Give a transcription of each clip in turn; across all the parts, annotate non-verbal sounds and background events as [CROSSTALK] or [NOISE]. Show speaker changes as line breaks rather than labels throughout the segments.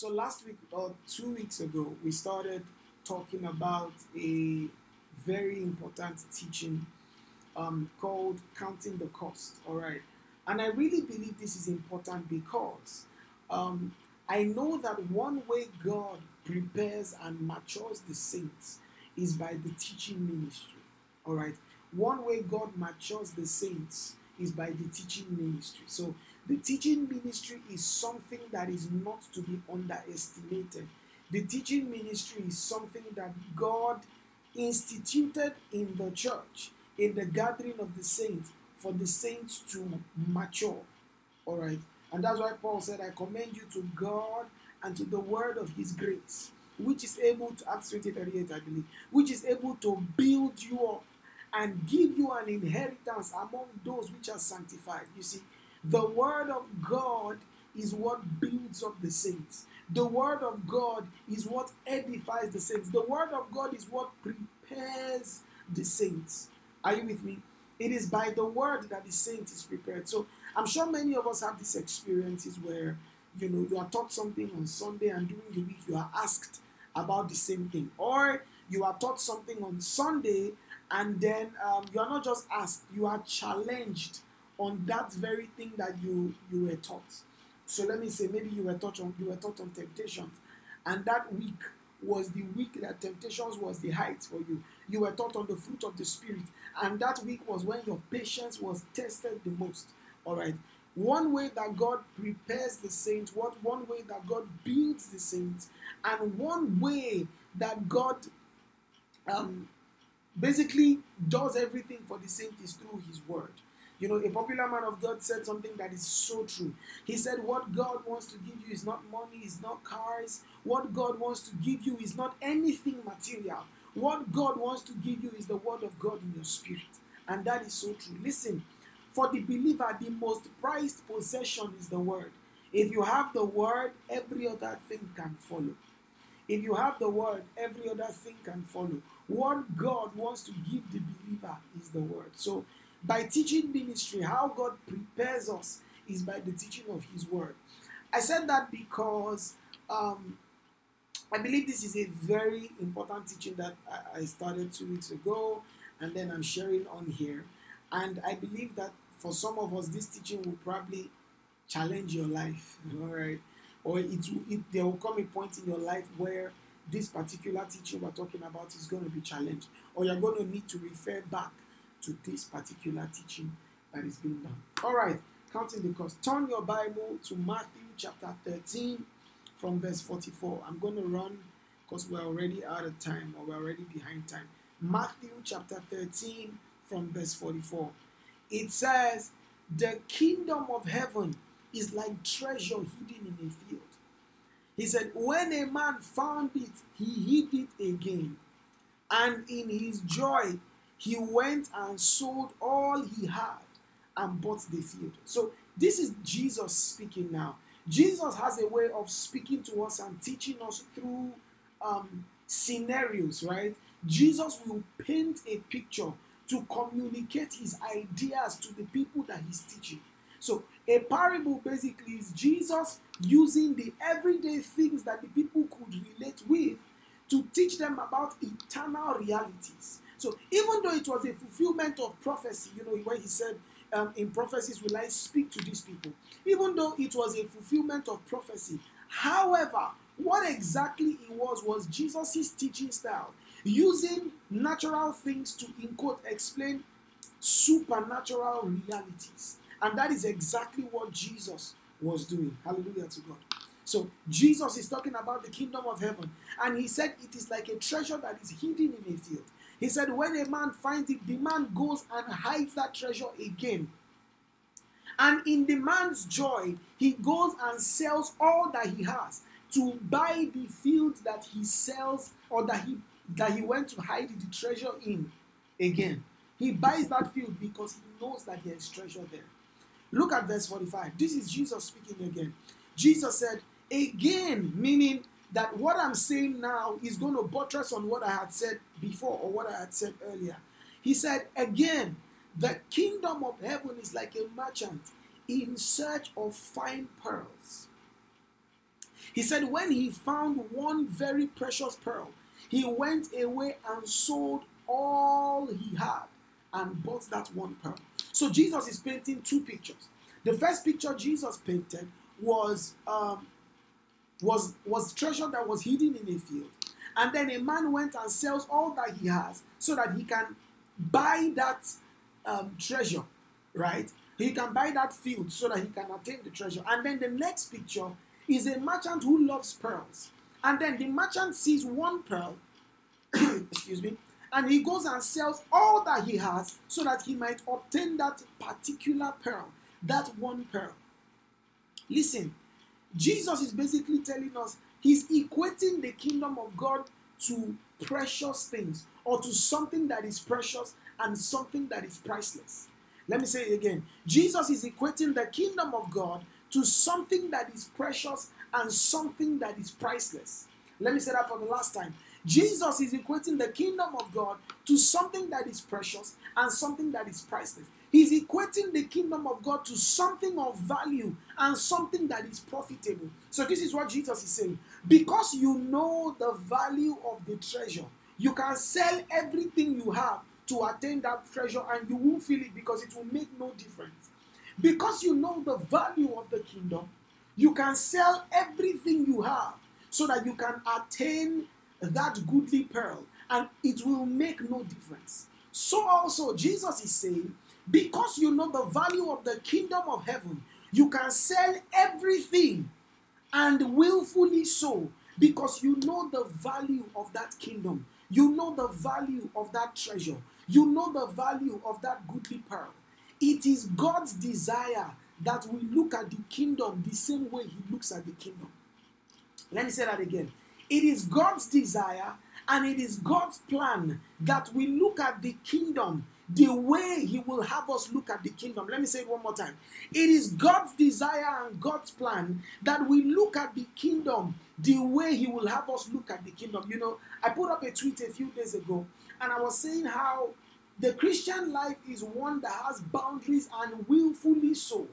So last week or two weeks ago, we started talking about a very important teaching um, called counting the cost. All right. And I really believe this is important because um, I know that one way God prepares and matures the saints is by the teaching ministry. All right. One way God matures the saints is by the teaching ministry. So the teaching ministry is something that is not to be underestimated. The teaching ministry is something that God instituted in the church, in the gathering of the saints, for the saints to mature. All right. And that's why Paul said, I commend you to God and to the word of his grace, which is able to, Acts 20 38, I believe, which is able to build you up and give you an inheritance among those which are sanctified. You see, the word of God is what builds up the saints. The word of God is what edifies the saints. The word of God is what prepares the saints. Are you with me? It is by the word that the saint is prepared. So I'm sure many of us have these experiences where you know you are taught something on Sunday and during the week you are asked about the same thing, or you are taught something on Sunday and then um, you are not just asked, you are challenged on that very thing that you you were taught. So let me say, maybe you were taught on you were taught on temptations, and that week was the week that temptations was the height for you. You were taught on the fruit of the spirit, and that week was when your patience was tested the most. All right. One way that God prepares the saints, what one way that God builds the saints, and one way that God um, basically does everything for the saints is through His Word. You know, a popular man of God said something that is so true. He said, What God wants to give you is not money, is not cars. What God wants to give you is not anything material. What God wants to give you is the Word of God in your spirit. And that is so true. Listen, for the believer, the most prized possession is the Word. If you have the Word, every other thing can follow. If you have the Word, every other thing can follow. What God wants to give the believer is the Word. So, by teaching ministry, how God prepares us is by the teaching of His Word. I said that because um, I believe this is a very important teaching that I started two weeks ago, and then I'm sharing on here. And I believe that for some of us, this teaching will probably challenge your life, [LAUGHS] all right? Or it, will, it there will come a point in your life where this particular teaching we're talking about is going to be challenged, or you're going to need to refer back to this particular teaching that is being done. All right, counting the cost. Turn your Bible to Matthew chapter 13 from verse 44. I'm going to run because we're already out of time or we're already behind time. Matthew chapter 13 from verse 44. It says, The kingdom of heaven is like treasure hidden in a field. He said, When a man found it, he hid it again. And in his joy, he went and sold all he had and bought the field. So, this is Jesus speaking now. Jesus has a way of speaking to us and teaching us through um, scenarios, right? Jesus will paint a picture to communicate his ideas to the people that he's teaching. So, a parable basically is Jesus using the everyday things that the people could relate with to teach them about eternal realities. So, even though it was a fulfillment of prophecy, you know, when he said, um, in prophecies will I speak to these people, even though it was a fulfillment of prophecy, however, what exactly it was was Jesus' teaching style, using natural things to, in quote, explain supernatural realities. And that is exactly what Jesus was doing. Hallelujah to God. So Jesus is talking about the kingdom of heaven. And he said it is like a treasure that is hidden in a field. He said, when a man finds it, the man goes and hides that treasure again. And in the man's joy, he goes and sells all that he has to buy the field that he sells or that he that he went to hide the treasure in again. He buys that field because he knows that there is treasure there. Look at verse 45. This is Jesus speaking again. Jesus said, Again, meaning that what I'm saying now is going to buttress on what I had said before or what I had said earlier. He said, again, the kingdom of heaven is like a merchant in search of fine pearls. He said, when he found one very precious pearl, he went away and sold all he had and bought that one pearl. So Jesus is painting two pictures. The first picture Jesus painted was um, was was treasure that was hidden in a field, and then a man went and sells all that he has so that he can buy that um, treasure, right? He can buy that field so that he can attain the treasure. And then the next picture is a merchant who loves pearls, and then the merchant sees one pearl, [COUGHS] excuse me, and he goes and sells all that he has so that he might obtain that particular pearl, that one pearl. Listen, Jesus is basically telling us he's equating the kingdom of God to precious things or to something that is precious and something that is priceless. Let me say it again. Jesus is equating the kingdom of God to something that is precious and something that is priceless. Let me say that for the last time. Jesus is equating the kingdom of God to something that is precious and something that is priceless. He's equating the kingdom of God to something of value and something that is profitable. So, this is what Jesus is saying. Because you know the value of the treasure, you can sell everything you have to attain that treasure and you won't feel it because it will make no difference. Because you know the value of the kingdom, you can sell everything you have so that you can attain that goodly pearl and it will make no difference. So, also, Jesus is saying, because you know the value of the kingdom of heaven, you can sell everything and willfully so because you know the value of that kingdom. You know the value of that treasure. You know the value of that goodly pearl. It is God's desire that we look at the kingdom the same way He looks at the kingdom. Let me say that again. It is God's desire and it is God's plan that we look at the kingdom the way He will have us look at the kingdom. Let me say it one more time. It is God's desire and God's plan that we look at the kingdom the way He will have us look at the kingdom. You know, I put up a tweet a few days ago and I was saying how the Christian life is one that has boundaries and willfully so.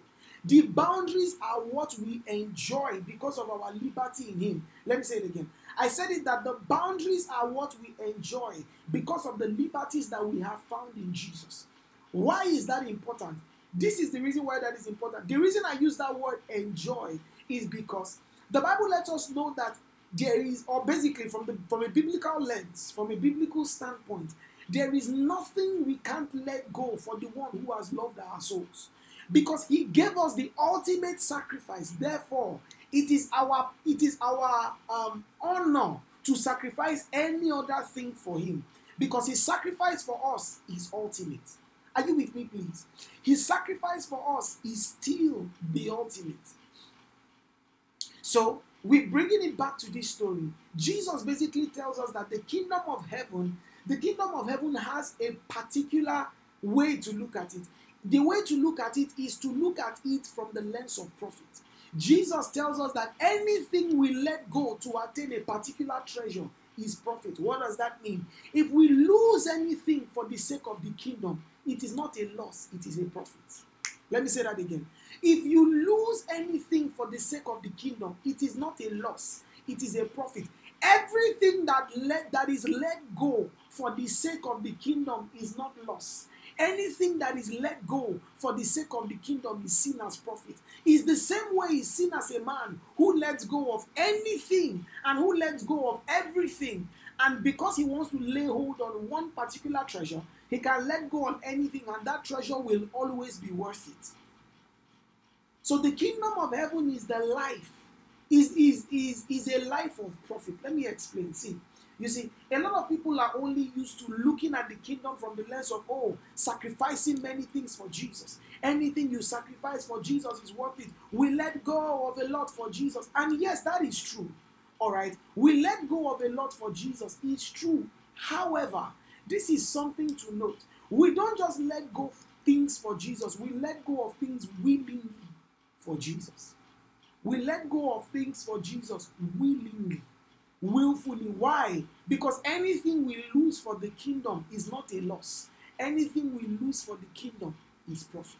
The boundaries are what we enjoy because of our liberty in Him. Let me say it again. I said it that the boundaries are what we enjoy because of the liberties that we have found in Jesus. Why is that important? This is the reason why that is important. The reason I use that word enjoy is because the Bible lets us know that there is, or basically from the from a biblical lens, from a biblical standpoint, there is nothing we can't let go for the one who has loved our souls because he gave us the ultimate sacrifice therefore it is our it is our um, honor to sacrifice any other thing for him. Because his sacrifice for us is ultimate. Are you with me please? His sacrifice for us is still the ultimate. So we're bringing it back to this story jesus basically tells us that the kingdom of heaven the kingdom of heaven has a particular way to look at it. The way to look at it is to look at it from the lens of profit. Jesus tells us that anything we let go to attain a particular treasure is profit. What does that mean? If we lose anything for the sake of the kingdom, it is not a loss, it is a profit. Let me say that again. If you lose anything for the sake of the kingdom, it is not a loss, it is a profit. Everything that let that is let go for the sake of the kingdom is not loss. Anything that is let go for the sake of the kingdom is seen as profit. Is the same way is seen as a man who lets go of anything and who lets go of everything. And because he wants to lay hold on one particular treasure, he can let go on anything, and that treasure will always be worth it. So the kingdom of heaven is the life, is, is, is, is a life of profit. Let me explain. See, you see, a lot of people are only used to looking at the kingdom from the lens of, oh, sacrificing many things for Jesus. Anything you sacrifice for Jesus is worth it. We let go of a lot for Jesus. And yes, that is true. All right. We let go of a lot for Jesus. It's true. However, this is something to note. We don't just let go of things for Jesus, we let go of things willingly for Jesus. We let go of things for Jesus willingly. Willfully. Why? Because anything we lose for the kingdom is not a loss. Anything we lose for the kingdom is profit.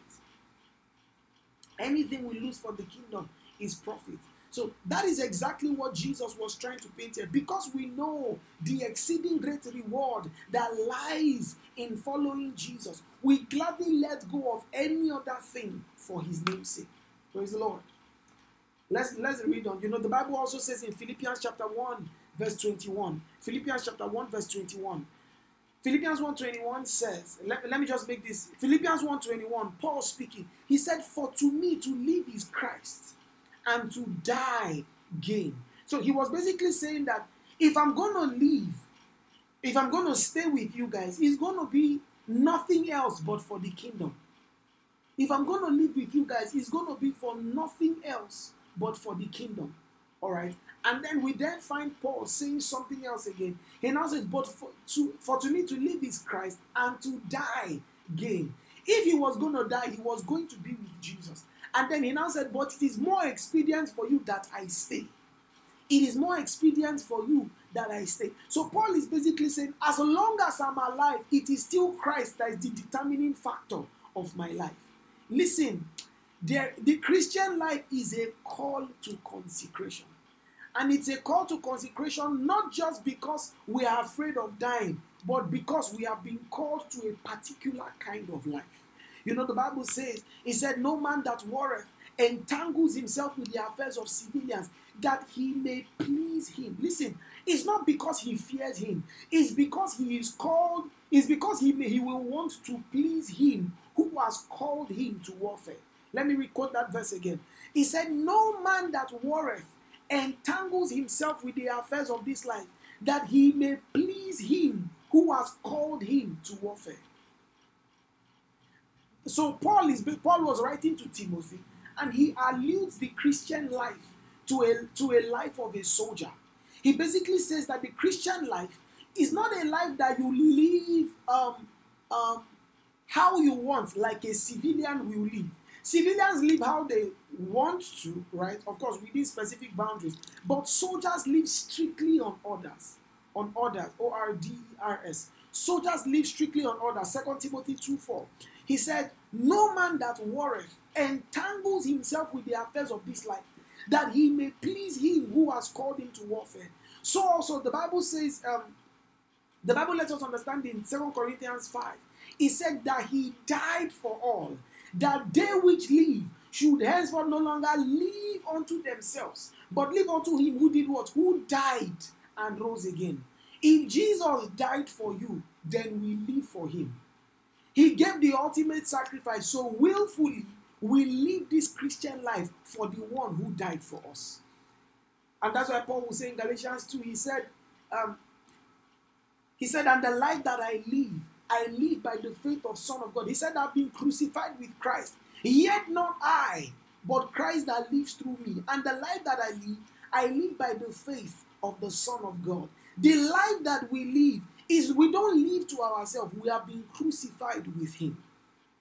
Anything we lose for the kingdom is profit. So that is exactly what Jesus was trying to paint here. Because we know the exceeding great reward that lies in following Jesus, we gladly let go of any other thing for his name's sake. Praise the Lord. Let's let's read on. You know, the Bible also says in Philippians chapter 1, verse 21. Philippians chapter 1, verse 21. Philippians 1:21 says, let, let me just make this. Philippians 1:21, Paul speaking. He said, For to me to live is Christ, and to die gain. So he was basically saying that if I'm gonna leave, if I'm gonna stay with you guys, it's gonna be nothing else but for the kingdom. If I'm gonna live with you guys, it's gonna be for nothing else but for the kingdom. All right. And then we then find Paul saying something else again. He now says, But for to, for to me to live is Christ and to die gain. If he was going to die, he was going to be with Jesus. And then he now said, But it is more expedient for you that I stay. It is more expedient for you that I stay. So Paul is basically saying, as long as I'm alive, it is still Christ that is the determining factor of my life. Listen, there, the Christian life is a call to consecration. And it's a call to consecration not just because we are afraid of dying, but because we have been called to a particular kind of life. You know, the Bible says, It said, No man that warreth entangles himself with the affairs of civilians that he may please him. Listen, it's not because he fears him, it's because he is called, it's because he, may, he will want to please him who has called him to warfare. Let me record that verse again. He said, No man that warreth entangles himself with the affairs of this life, that he may please him who has called him to warfare. So Paul is Paul was writing to Timothy, and he alludes the Christian life to a to a life of a soldier. He basically says that the Christian life is not a life that you live um, um, how you want, like a civilian will live. Civilians live how they want to, right? Of course, within specific boundaries. But soldiers live strictly on orders. On orders. O R D E R S. Soldiers live strictly on orders. 2 Timothy 2 4. He said, No man that warreth entangles himself with the affairs of this life, that he may please him who has called him to warfare. So also the Bible says, um, the Bible lets us understand in 2 Corinthians 5. He said that he died for all that they which live should henceforth no longer live unto themselves, but live unto him who did what? Who died and rose again. If Jesus died for you, then we live for him. He gave the ultimate sacrifice, so willfully we live this Christian life for the one who died for us. And that's why Paul was saying in Galatians 2, he said, um, he said, and the life that I live, I live by the faith of Son of God. He said, I've been crucified with Christ. Yet not I, but Christ that lives through me. And the life that I live, I live by the faith of the Son of God. The life that we live is we don't live to ourselves, we have been crucified with Him.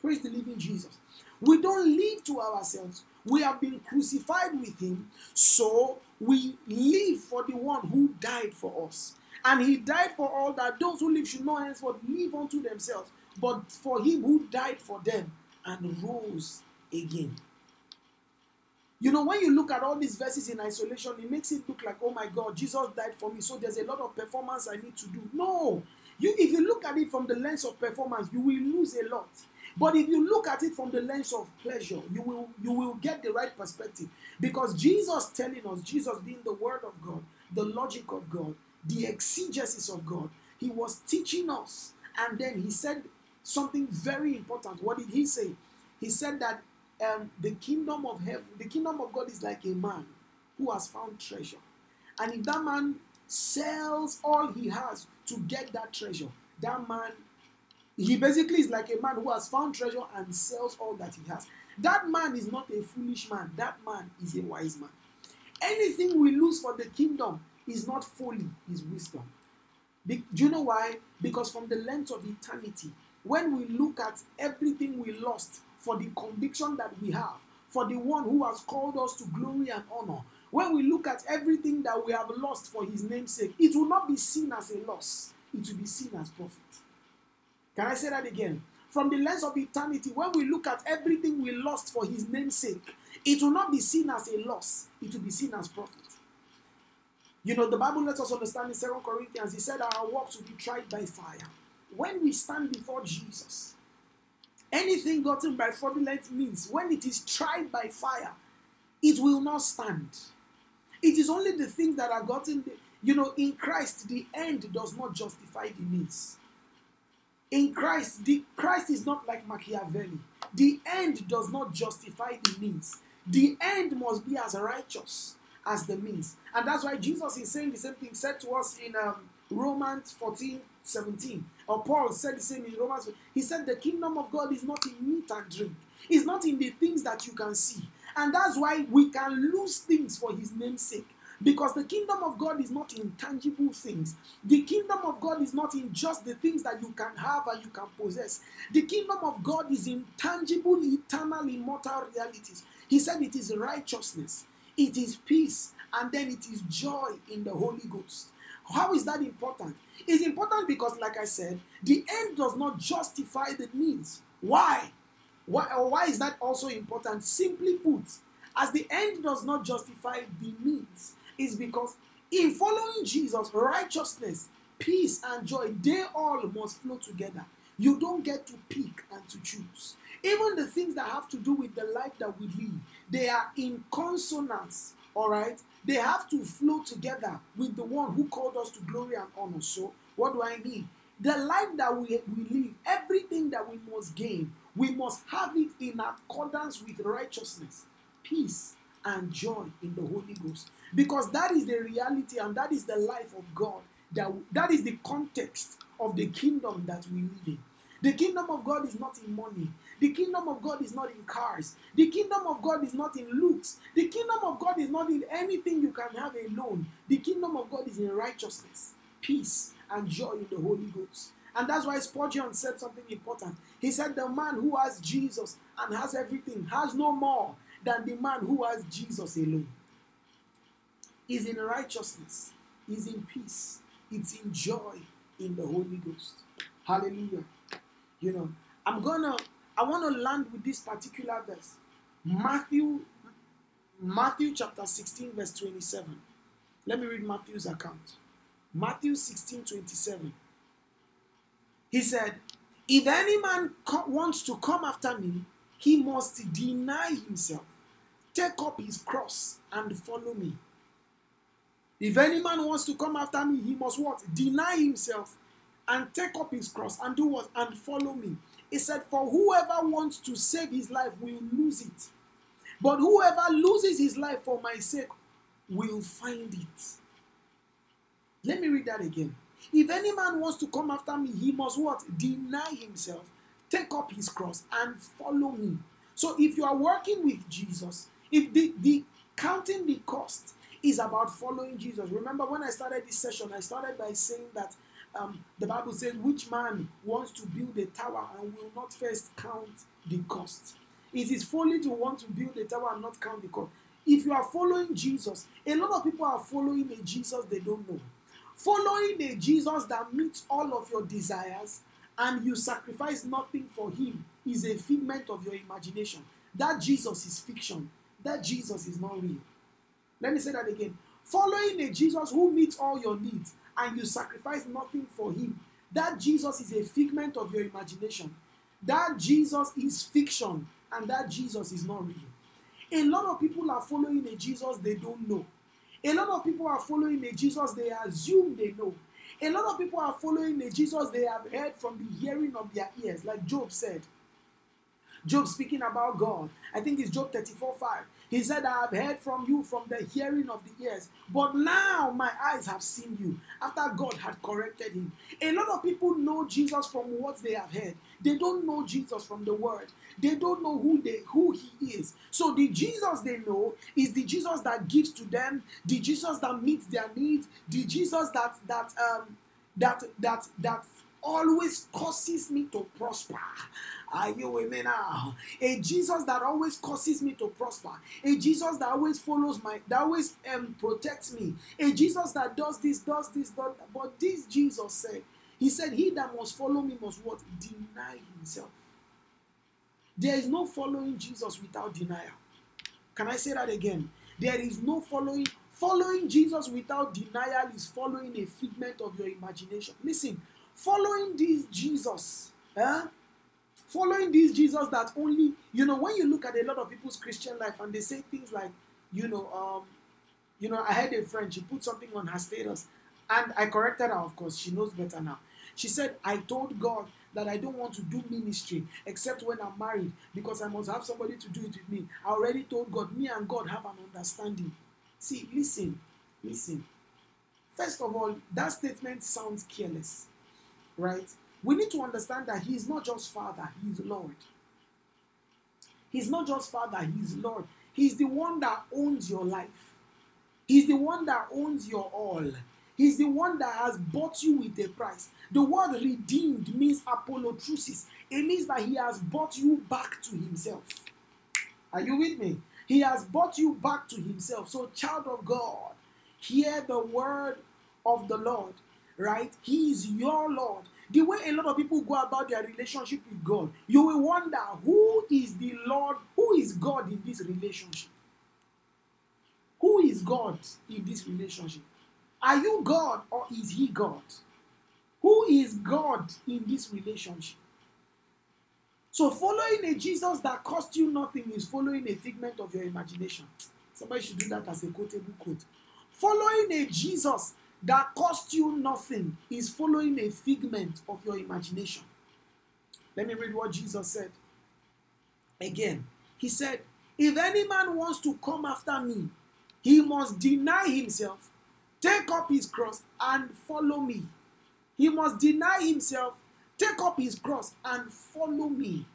Praise the living Jesus. We don't live to ourselves, we have been crucified with Him. So we live for the one who died for us. And he died for all that those who live should not henceforth live unto themselves, but for him who died for them and rose again. You know, when you look at all these verses in isolation, it makes it look like, oh my God, Jesus died for me, so there's a lot of performance I need to do. No. You, if you look at it from the lens of performance, you will lose a lot. But if you look at it from the lens of pleasure, you will you will get the right perspective. Because Jesus telling us, Jesus being the word of God, the logic of God, the exegesis of God. He was teaching us, and then he said something very important. What did he say? He said that um, the kingdom of heaven, the kingdom of God is like a man who has found treasure. And if that man sells all he has to get that treasure, that man, he basically is like a man who has found treasure and sells all that he has. That man is not a foolish man, that man is a wise man. Anything we lose for the kingdom is not folly, is wisdom. Be- do you know why? Because from the length of eternity, when we look at everything we lost for the conviction that we have, for the one who has called us to glory and honor, when we look at everything that we have lost for his name's sake, it will not be seen as a loss, it will be seen as profit. Can I say that again? From the lens of eternity, when we look at everything we lost for his name's sake, it will not be seen as a loss, it will be seen as profit. You know, the Bible lets us understand in Second Corinthians, he said our works will be tried by fire. When we stand before Jesus, anything gotten by fraudulent means, when it is tried by fire, it will not stand. It is only the things that are gotten, you know, in Christ, the end does not justify the means. In Christ, the Christ is not like Machiavelli. The end does not justify the means. The end must be as righteous as the means. And that's why Jesus is saying the same thing said to us in um, Romans 14 17. Or Paul said the same in Romans. He said, The kingdom of God is not in meat and drink, it's not in the things that you can see. And that's why we can lose things for his name's sake. Because the kingdom of God is not in tangible things. The kingdom of God is not in just the things that you can have and you can possess. The kingdom of God is in tangible, eternal, immortal realities. He said it is righteousness, it is peace, and then it is joy in the Holy Ghost. How is that important? It's important because, like I said, the end does not justify the means. Why? Why, why is that also important? Simply put, as the end does not justify the means, is because in following Jesus, righteousness, peace, and joy, they all must flow together. You don't get to pick and to choose. Even the things that have to do with the life that we live, they are in consonance, all right? They have to flow together with the one who called us to glory and honor. So, what do I mean? The life that we, we live, everything that we must gain, we must have it in accordance with righteousness, peace, and joy in the Holy Ghost. Because that is the reality and that is the life of God. That, that is the context of the kingdom that we live in. The kingdom of God is not in money. The kingdom of God is not in cars. The kingdom of God is not in looks. The kingdom of God is not in anything you can have alone. The kingdom of God is in righteousness, peace, and joy in the Holy Ghost. And that's why Spurgeon said something important. He said, The man who has Jesus and has everything has no more than the man who has Jesus alone. Is in righteousness, is in peace, it's in joy in the Holy Ghost. Hallelujah. You know, I'm gonna I want to land with this particular verse. Matthew Matthew chapter 16 verse 27. Let me read Matthew's account. Matthew 16 27. He said, If any man co- wants to come after me, he must deny himself, take up his cross, and follow me. If any man wants to come after me, he must what? Deny himself and take up his cross and do what? And follow me. He said, For whoever wants to save his life will lose it. But whoever loses his life for my sake will find it. Let me read that again. If any man wants to come after me, he must what? Deny himself, take up his cross, and follow me. So if you are working with Jesus, if the, the counting the cost is about following Jesus. Remember when I started this session, I started by saying that um, the Bible says, Which man wants to build a tower and will not first count the cost? It is folly to want to build a tower and not count the cost. If you are following Jesus, a lot of people are following a Jesus they don't know. Following a Jesus that meets all of your desires and you sacrifice nothing for him is a figment of your imagination. That Jesus is fiction. That Jesus is not real. Let me say that again. Following a Jesus who meets all your needs and you sacrifice nothing for him, that Jesus is a figment of your imagination. That Jesus is fiction and that Jesus is not real. A lot of people are following a Jesus they don't know. A lot of people are following a Jesus they assume they know. A lot of people are following a Jesus they have heard from the hearing of their ears, like Job said. Job speaking about God. I think it's Job 34 5. He said, I have heard from you from the hearing of the ears, but now my eyes have seen you after God had corrected him. A lot of people know Jesus from what they have heard. They don't know Jesus from the word. They don't know who they who he is. So the Jesus they know is the Jesus that gives to them, the Jesus that meets their needs, the Jesus that that um that that that always causes me to prosper. Are you with me now? A Jesus that always causes me to prosper. A Jesus that always follows my, that always um, protects me. A Jesus that does this, does this. But this Jesus said, He said, He that must follow me must what? Deny himself. There is no following Jesus without denial. Can I say that again? There is no following. Following Jesus without denial is following a figment of your imagination. Listen, following this Jesus, eh? Following this Jesus that only, you know, when you look at a lot of people's Christian life and they say things like, you know, um, you know, I had a friend, she put something on her status, and I corrected her, of course, she knows better now. She said, I told God that I don't want to do ministry except when I'm married because I must have somebody to do it with me. I already told God, me and God have an understanding. See, listen, listen. First of all, that statement sounds careless, right? We need to understand that He is not just Father, He is Lord. He's not just Father, He's Lord. He's the one that owns your life, He's the one that owns your all. He's the one that has bought you with a price. The word redeemed means apolytrosis. It means that he has bought you back to himself. Are you with me? He has bought you back to himself. So, child of God, hear the word of the Lord, right? He is your Lord. The way a lot of people go about their relationship with God, you will wonder who is the Lord, who is God in this relationship? Who is God in this relationship? Are you God or is He God? Who is God in this relationship? So, following a Jesus that cost you nothing is following a figment of your imagination. Somebody should do that as a quotable quote. Following a Jesus that cost you nothing is following a figment of your imagination. Let me read what Jesus said. Again, He said, If any man wants to come after me, he must deny himself, take up his cross, and follow me. He must deny himself, take up his cross, and follow me.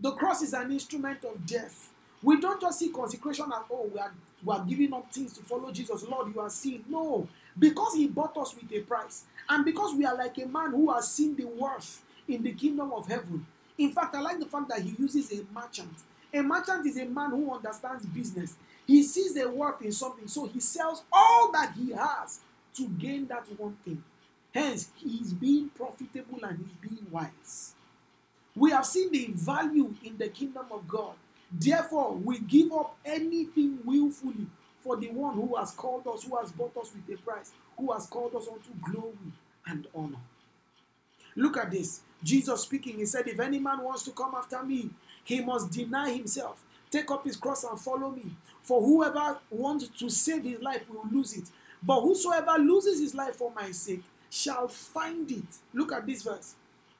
The cross is an instrument of death. We don't just see consecration as, oh, we are, we are giving up things to follow Jesus. Lord, you are seen. No, because he bought us with a price. And because we are like a man who has seen the worth in the kingdom of heaven. In fact, I like the fact that he uses a merchant. A merchant is a man who understands business. He sees the worth in something, so he sells all that he has to gain that one thing. Hence, he is being profitable and he's being wise. We have seen the value in the kingdom of God. Therefore, we give up anything willfully for the one who has called us, who has bought us with a price, who has called us unto glory and honor. Look at this. Jesus speaking, he said, If any man wants to come after me, he must deny himself, take up his cross, and follow me. For whoever wants to save his life will lose it. But whosoever loses his life for my sake shall find it. Look at this verse.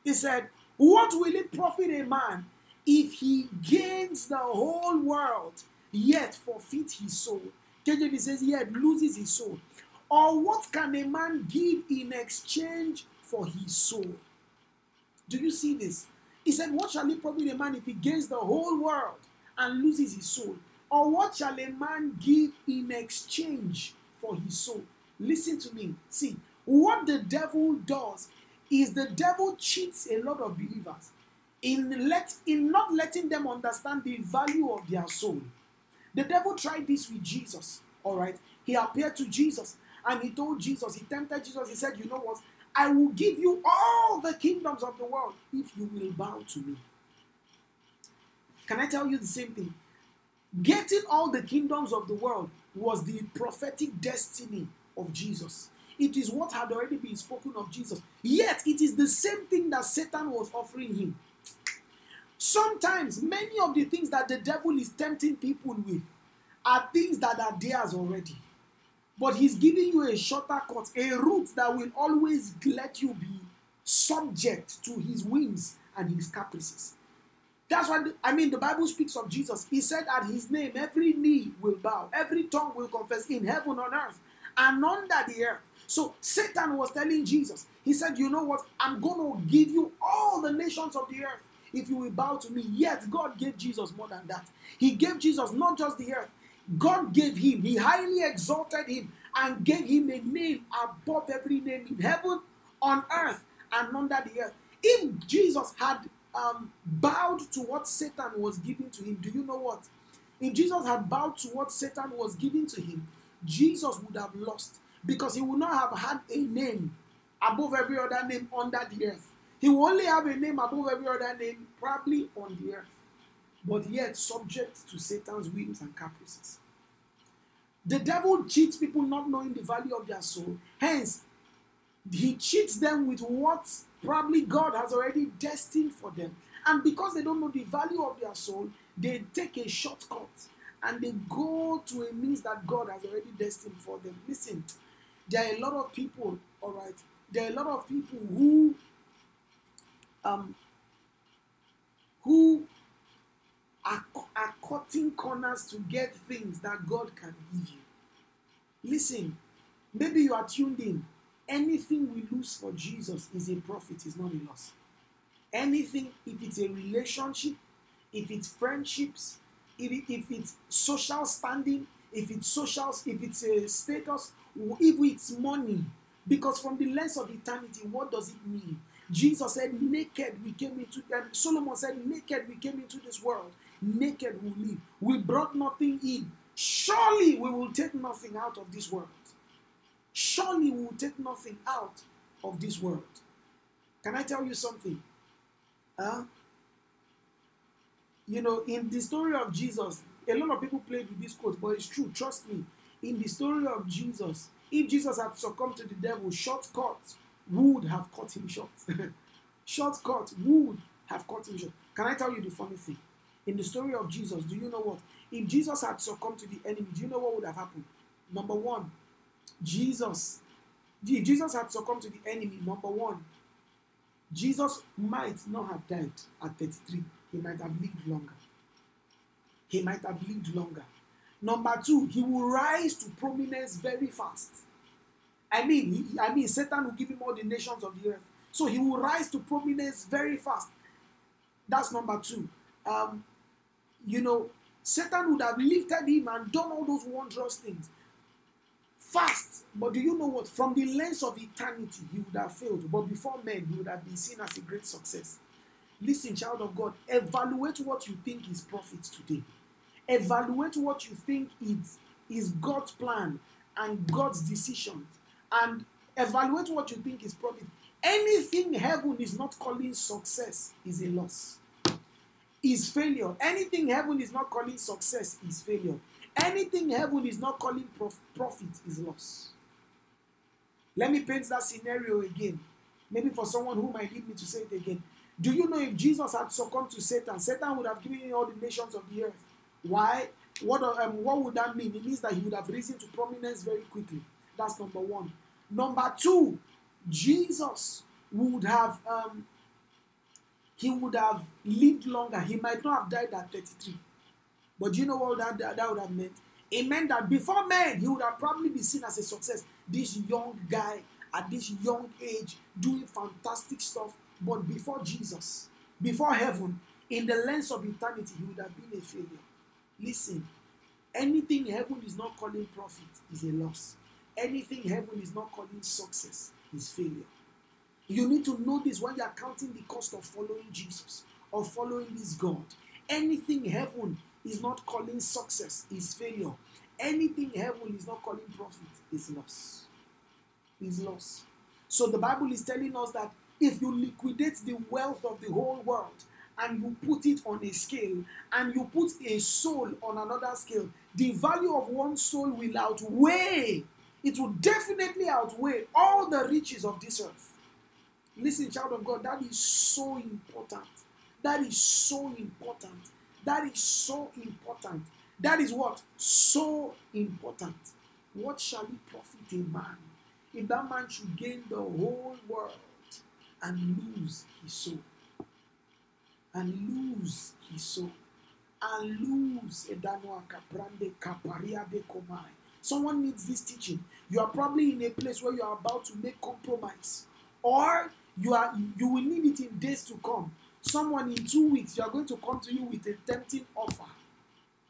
He said, What will it profit a man if he gains the whole world, yet forfeit his soul? KJV says, yet loses his soul. Or what can a man give in exchange for his soul? Do you see this? He said, What shall it profit a man if he gains the whole world and loses his soul? Or what shall a man give in exchange for his soul? Listen to me. See, what the devil does is the devil cheats a lot of believers in let in not letting them understand the value of their soul. The devil tried this with Jesus. All right, he appeared to Jesus and he told Jesus, he tempted Jesus. He said, "You know what? I will give you all the kingdoms of the world if you will bow to me." Can I tell you the same thing? Getting all the kingdoms of the world was the prophetic destiny of Jesus. It is what had already been spoken of Jesus. Yet it is the same thing that Satan was offering him. Sometimes many of the things that the devil is tempting people with are things that are theirs already. But he's giving you a shorter cut, a route that will always let you be subject to his whims and his caprices. That's why I mean the Bible speaks of Jesus. He said at his name every knee will bow, every tongue will confess in heaven on earth and under the earth. So Satan was telling Jesus, he said, "You know what? I'm going to give you all the nations of the earth if you will bow to me." Yet God gave Jesus more than that. He gave Jesus not just the earth. God gave him, he highly exalted him and gave him a name above every name in heaven, on earth, and under the earth. If Jesus had um, bowed to what Satan was giving to him, do you know what? If Jesus had bowed to what Satan was giving to him, Jesus would have lost because he would not have had a name above every other name under the earth. He will only have a name above every other name, probably on the earth, but yet subject to Satan's whims and caprices. The devil cheats people not knowing the value of their soul. Hence, he cheats them with what probably God has already destined for them. And because they don't know the value of their soul, they take a shortcut and they go to a means that God has already destined for them. Listen, there are a lot of people, all right, there are a lot of people who um who are, are cutting corners to get things that God can give you. Listen, maybe you are tuned in. Anything we lose for Jesus is a profit, is not a loss. Anything, if it's a relationship, if it's friendships, if, if it's social standing, if it's social, if it's a status, if it's money, because from the lens of eternity, what does it mean? Jesus said, Naked we came into, um, Solomon said, Naked we came into this world, naked we live. We brought nothing in. Surely we will take nothing out of this world. Surely we will take nothing out of this world. Can I tell you something? Huh? You know, in the story of Jesus, a lot of people played with this quote, but it's true. Trust me. In the story of Jesus, if Jesus had succumbed to the devil, shortcut would have [LAUGHS] cut him short. shortcut would have cut him short. Can I tell you the funny thing? In the story of Jesus, do you know what? If Jesus had succumbed to the enemy, do you know what would have happened? Number one, Jesus, if Jesus had succumbed to the enemy, number one, Jesus might not have died at 33. He might have lived longer. He might have lived longer. Number two, he will rise to prominence very fast. I mean, he, I mean, Satan will give him all the nations of the earth. So he will rise to prominence very fast. That's number two. Um, you know, Satan would have lifted him and done all those wondrous things fast. But do you know what? From the lens of eternity, he would have failed. But before men, he would have been seen as a great success. Listen, child of God, evaluate what you think is profit today. Evaluate what you think is, is God's plan and God's decision. And evaluate what you think is profit. Anything heaven is not calling success is a loss, is failure. Anything heaven is not calling success is failure. Anything heaven is not calling prof- profit is loss. Let me paint that scenario again. Maybe for someone who might need me to say it again. Do you know if Jesus had succumbed to Satan, Satan would have given him all the nations of the earth? Why? What, um, what would that mean? It means that he would have risen to prominence very quickly. That's number one. Number two, Jesus would have um, he would have lived longer. He might not have died at 33. But you know what that, that, that would have meant? It meant that before men, he would have probably been seen as a success. This young guy at this young age doing fantastic stuff. But before Jesus, before heaven, in the lens of eternity, he would have been a failure. Listen, anything heaven is not calling profit is a loss. Anything heaven is not calling success is failure. You need to know this when you are counting the cost of following Jesus or following this God. Anything heaven is not calling success is failure. Anything heaven is not calling profit is loss. Is loss. So the Bible is telling us that if you liquidate the wealth of the whole world and you put it on a scale and you put a soul on another scale, the value of one soul will outweigh, it will definitely outweigh all the riches of this earth. Listen, child of God, that is so important. That is so important. That is so important. That is what? So important. What shall it profit a man if that man should gain the whole world and lose his soul? And lose his soul. And lose Someone needs this teaching. You are probably in a place where you are about to make compromise. Or you are you will need it in days to come Someone in two weeks, you are going to come to you with a tempting offer.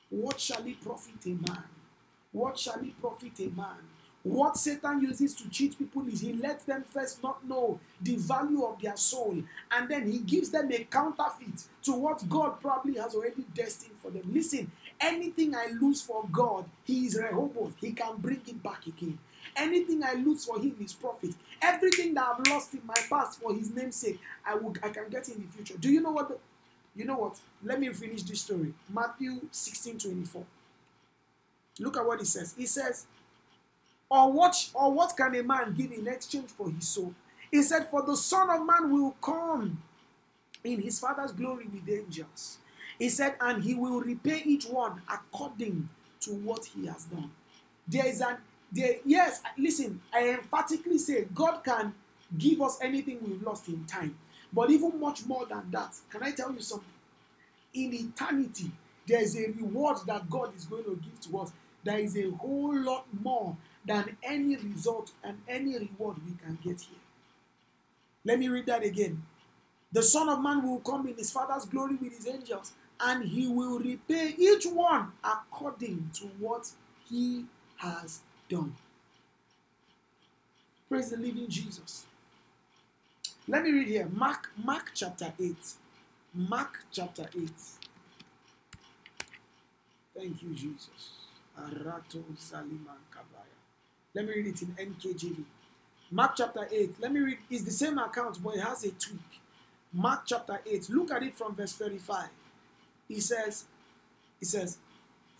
What shall it profit a man? What shall it profit a man What Satan uses to cheat people is he lets them first not know the value of their soul, and then he gives them a counterfeit to what God probably has already destined for them. Listen, anything I lose for God, He is Rehoboth, He can bring it back again. Anything I lose for Him is profit. Everything that I've lost in my past for His name's sake, I will I can get in the future. Do you know what? The, you know what? Let me finish this story. Matthew 16 24. Look at what he says. He says, or what, or what can a man give in exchange for his soul? He said, For the Son of Man will come in his Father's glory with angels. He said, And he will repay each one according to what he has done. There is an there, yes, listen, I emphatically say God can give us anything we've lost in time. But even much more than that, can I tell you something? In eternity, there is a reward that God is going to give to us. There is a whole lot more than any result and any reward we can get here. Let me read that again. The Son of Man will come in his Father's glory with his angels, and he will repay each one according to what he has done. Praise the living Jesus. Let me read here. Mark, Mark chapter 8. Mark chapter 8. Thank you, Jesus. Arato Saliman Kabaya. Let me read it in NKJV. Mark chapter 8. Let me read. It's the same account, but it has a tweak. Mark chapter 8. Look at it from verse 35. He says, He says,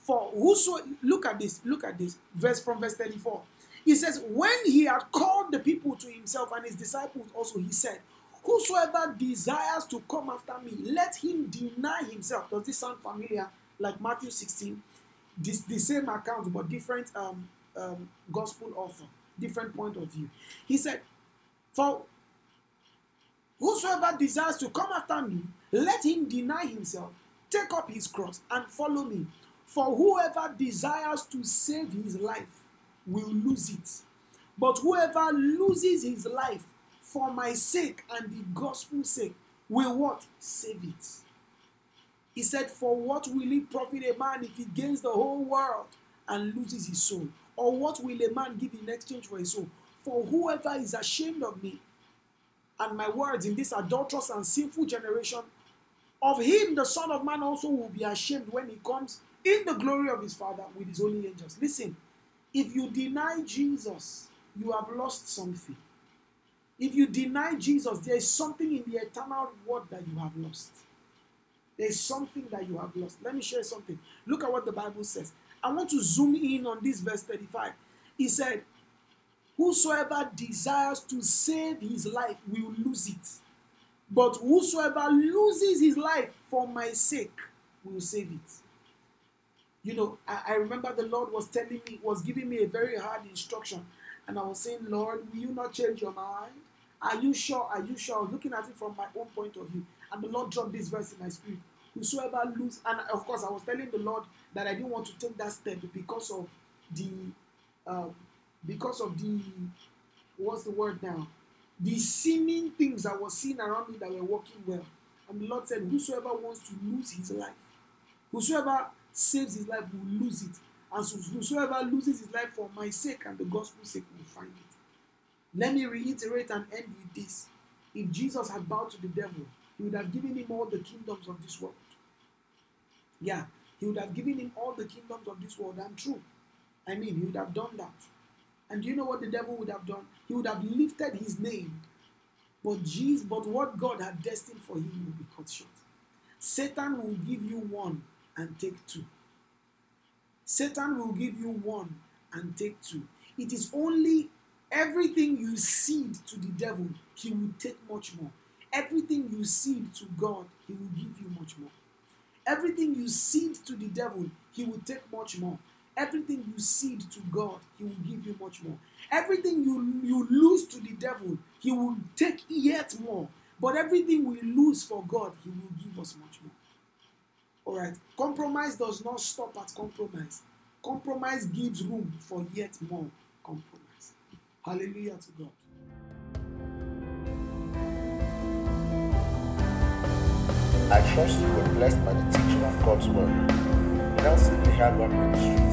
For whoso look at this, look at this. Verse from verse 34. He says, When he had called the people to himself and his disciples also, he said, Whosoever desires to come after me, let him deny himself. Does this sound familiar? Like Matthew 16, this the same account but different um, um, gospel author, different point of view. He said, For whosoever desires to come after me, let him deny himself, take up his cross, and follow me. For whoever desires to save his life will lose it. But whoever loses his life for my sake and the gospel's sake will what? Save it. He said, For what will it profit a man if he gains the whole world and loses his soul? Or what will a man give in exchange for his soul? For whoever is ashamed of me and my words in this adulterous and sinful generation, of him the Son of Man also will be ashamed when he comes in the glory of his Father with his holy angels. Listen, if you deny Jesus, you have lost something. If you deny Jesus, there is something in the eternal reward that you have lost. There is something that you have lost. Let me share something. Look at what the Bible says. I want to zoom in on this verse 35. He said, Whosoever desires to save his life will lose it. But whosoever loses his life for my sake will save it. You know, I, I remember the Lord was telling me, was giving me a very hard instruction. And I was saying, Lord, will you not change your mind? Are you sure? Are you sure? Looking at it from my own point of view. And the Lord dropped this verse in my spirit. Whosoever lose, and of course, I was telling the Lord that I didn't want to take that step because of the, um, because of the, what's the word now? The seeming things I was seeing around me that were working well. And the Lord said, Whosoever wants to lose his life, whosoever saves his life will lose it. And so whosoever loses his life for my sake and the gospel's sake will find it. Let me reiterate and end with this. If Jesus had bowed to the devil, he would have given him all the kingdoms of this world. Yeah, he would have given him all the kingdoms of this world. And true. I mean, he would have done that. And do you know what the devil would have done? He would have lifted his name. But Jesus, but what God had destined for him will be cut short. Satan will give you one and take two. Satan will give you one and take two. It is only everything you cede to the devil, he will take much more. Everything you cede to God, he will give you much more. Everything you cede to the devil, he will take much more. Everything you cede to God, he will give you much more. Everything you, you lose to the devil, he will take yet more. But everything we lose for God, he will give us much more. All right. Compromise does not stop at compromise. Compromise gives room for yet more compromise. Hallelujah to God.
I trust you were blessed by the teaching of God's word. Nelson the Hardware Ministries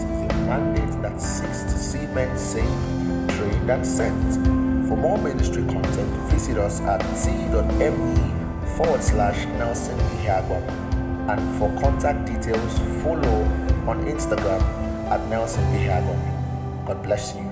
mandate that seeks to see men saved ministry that's sent. For more ministry content, visit us at t.me forward slash Nelson Ihiagwam. And for contact details, follow on Instagram at Nelson Ihiagwam. God bless you.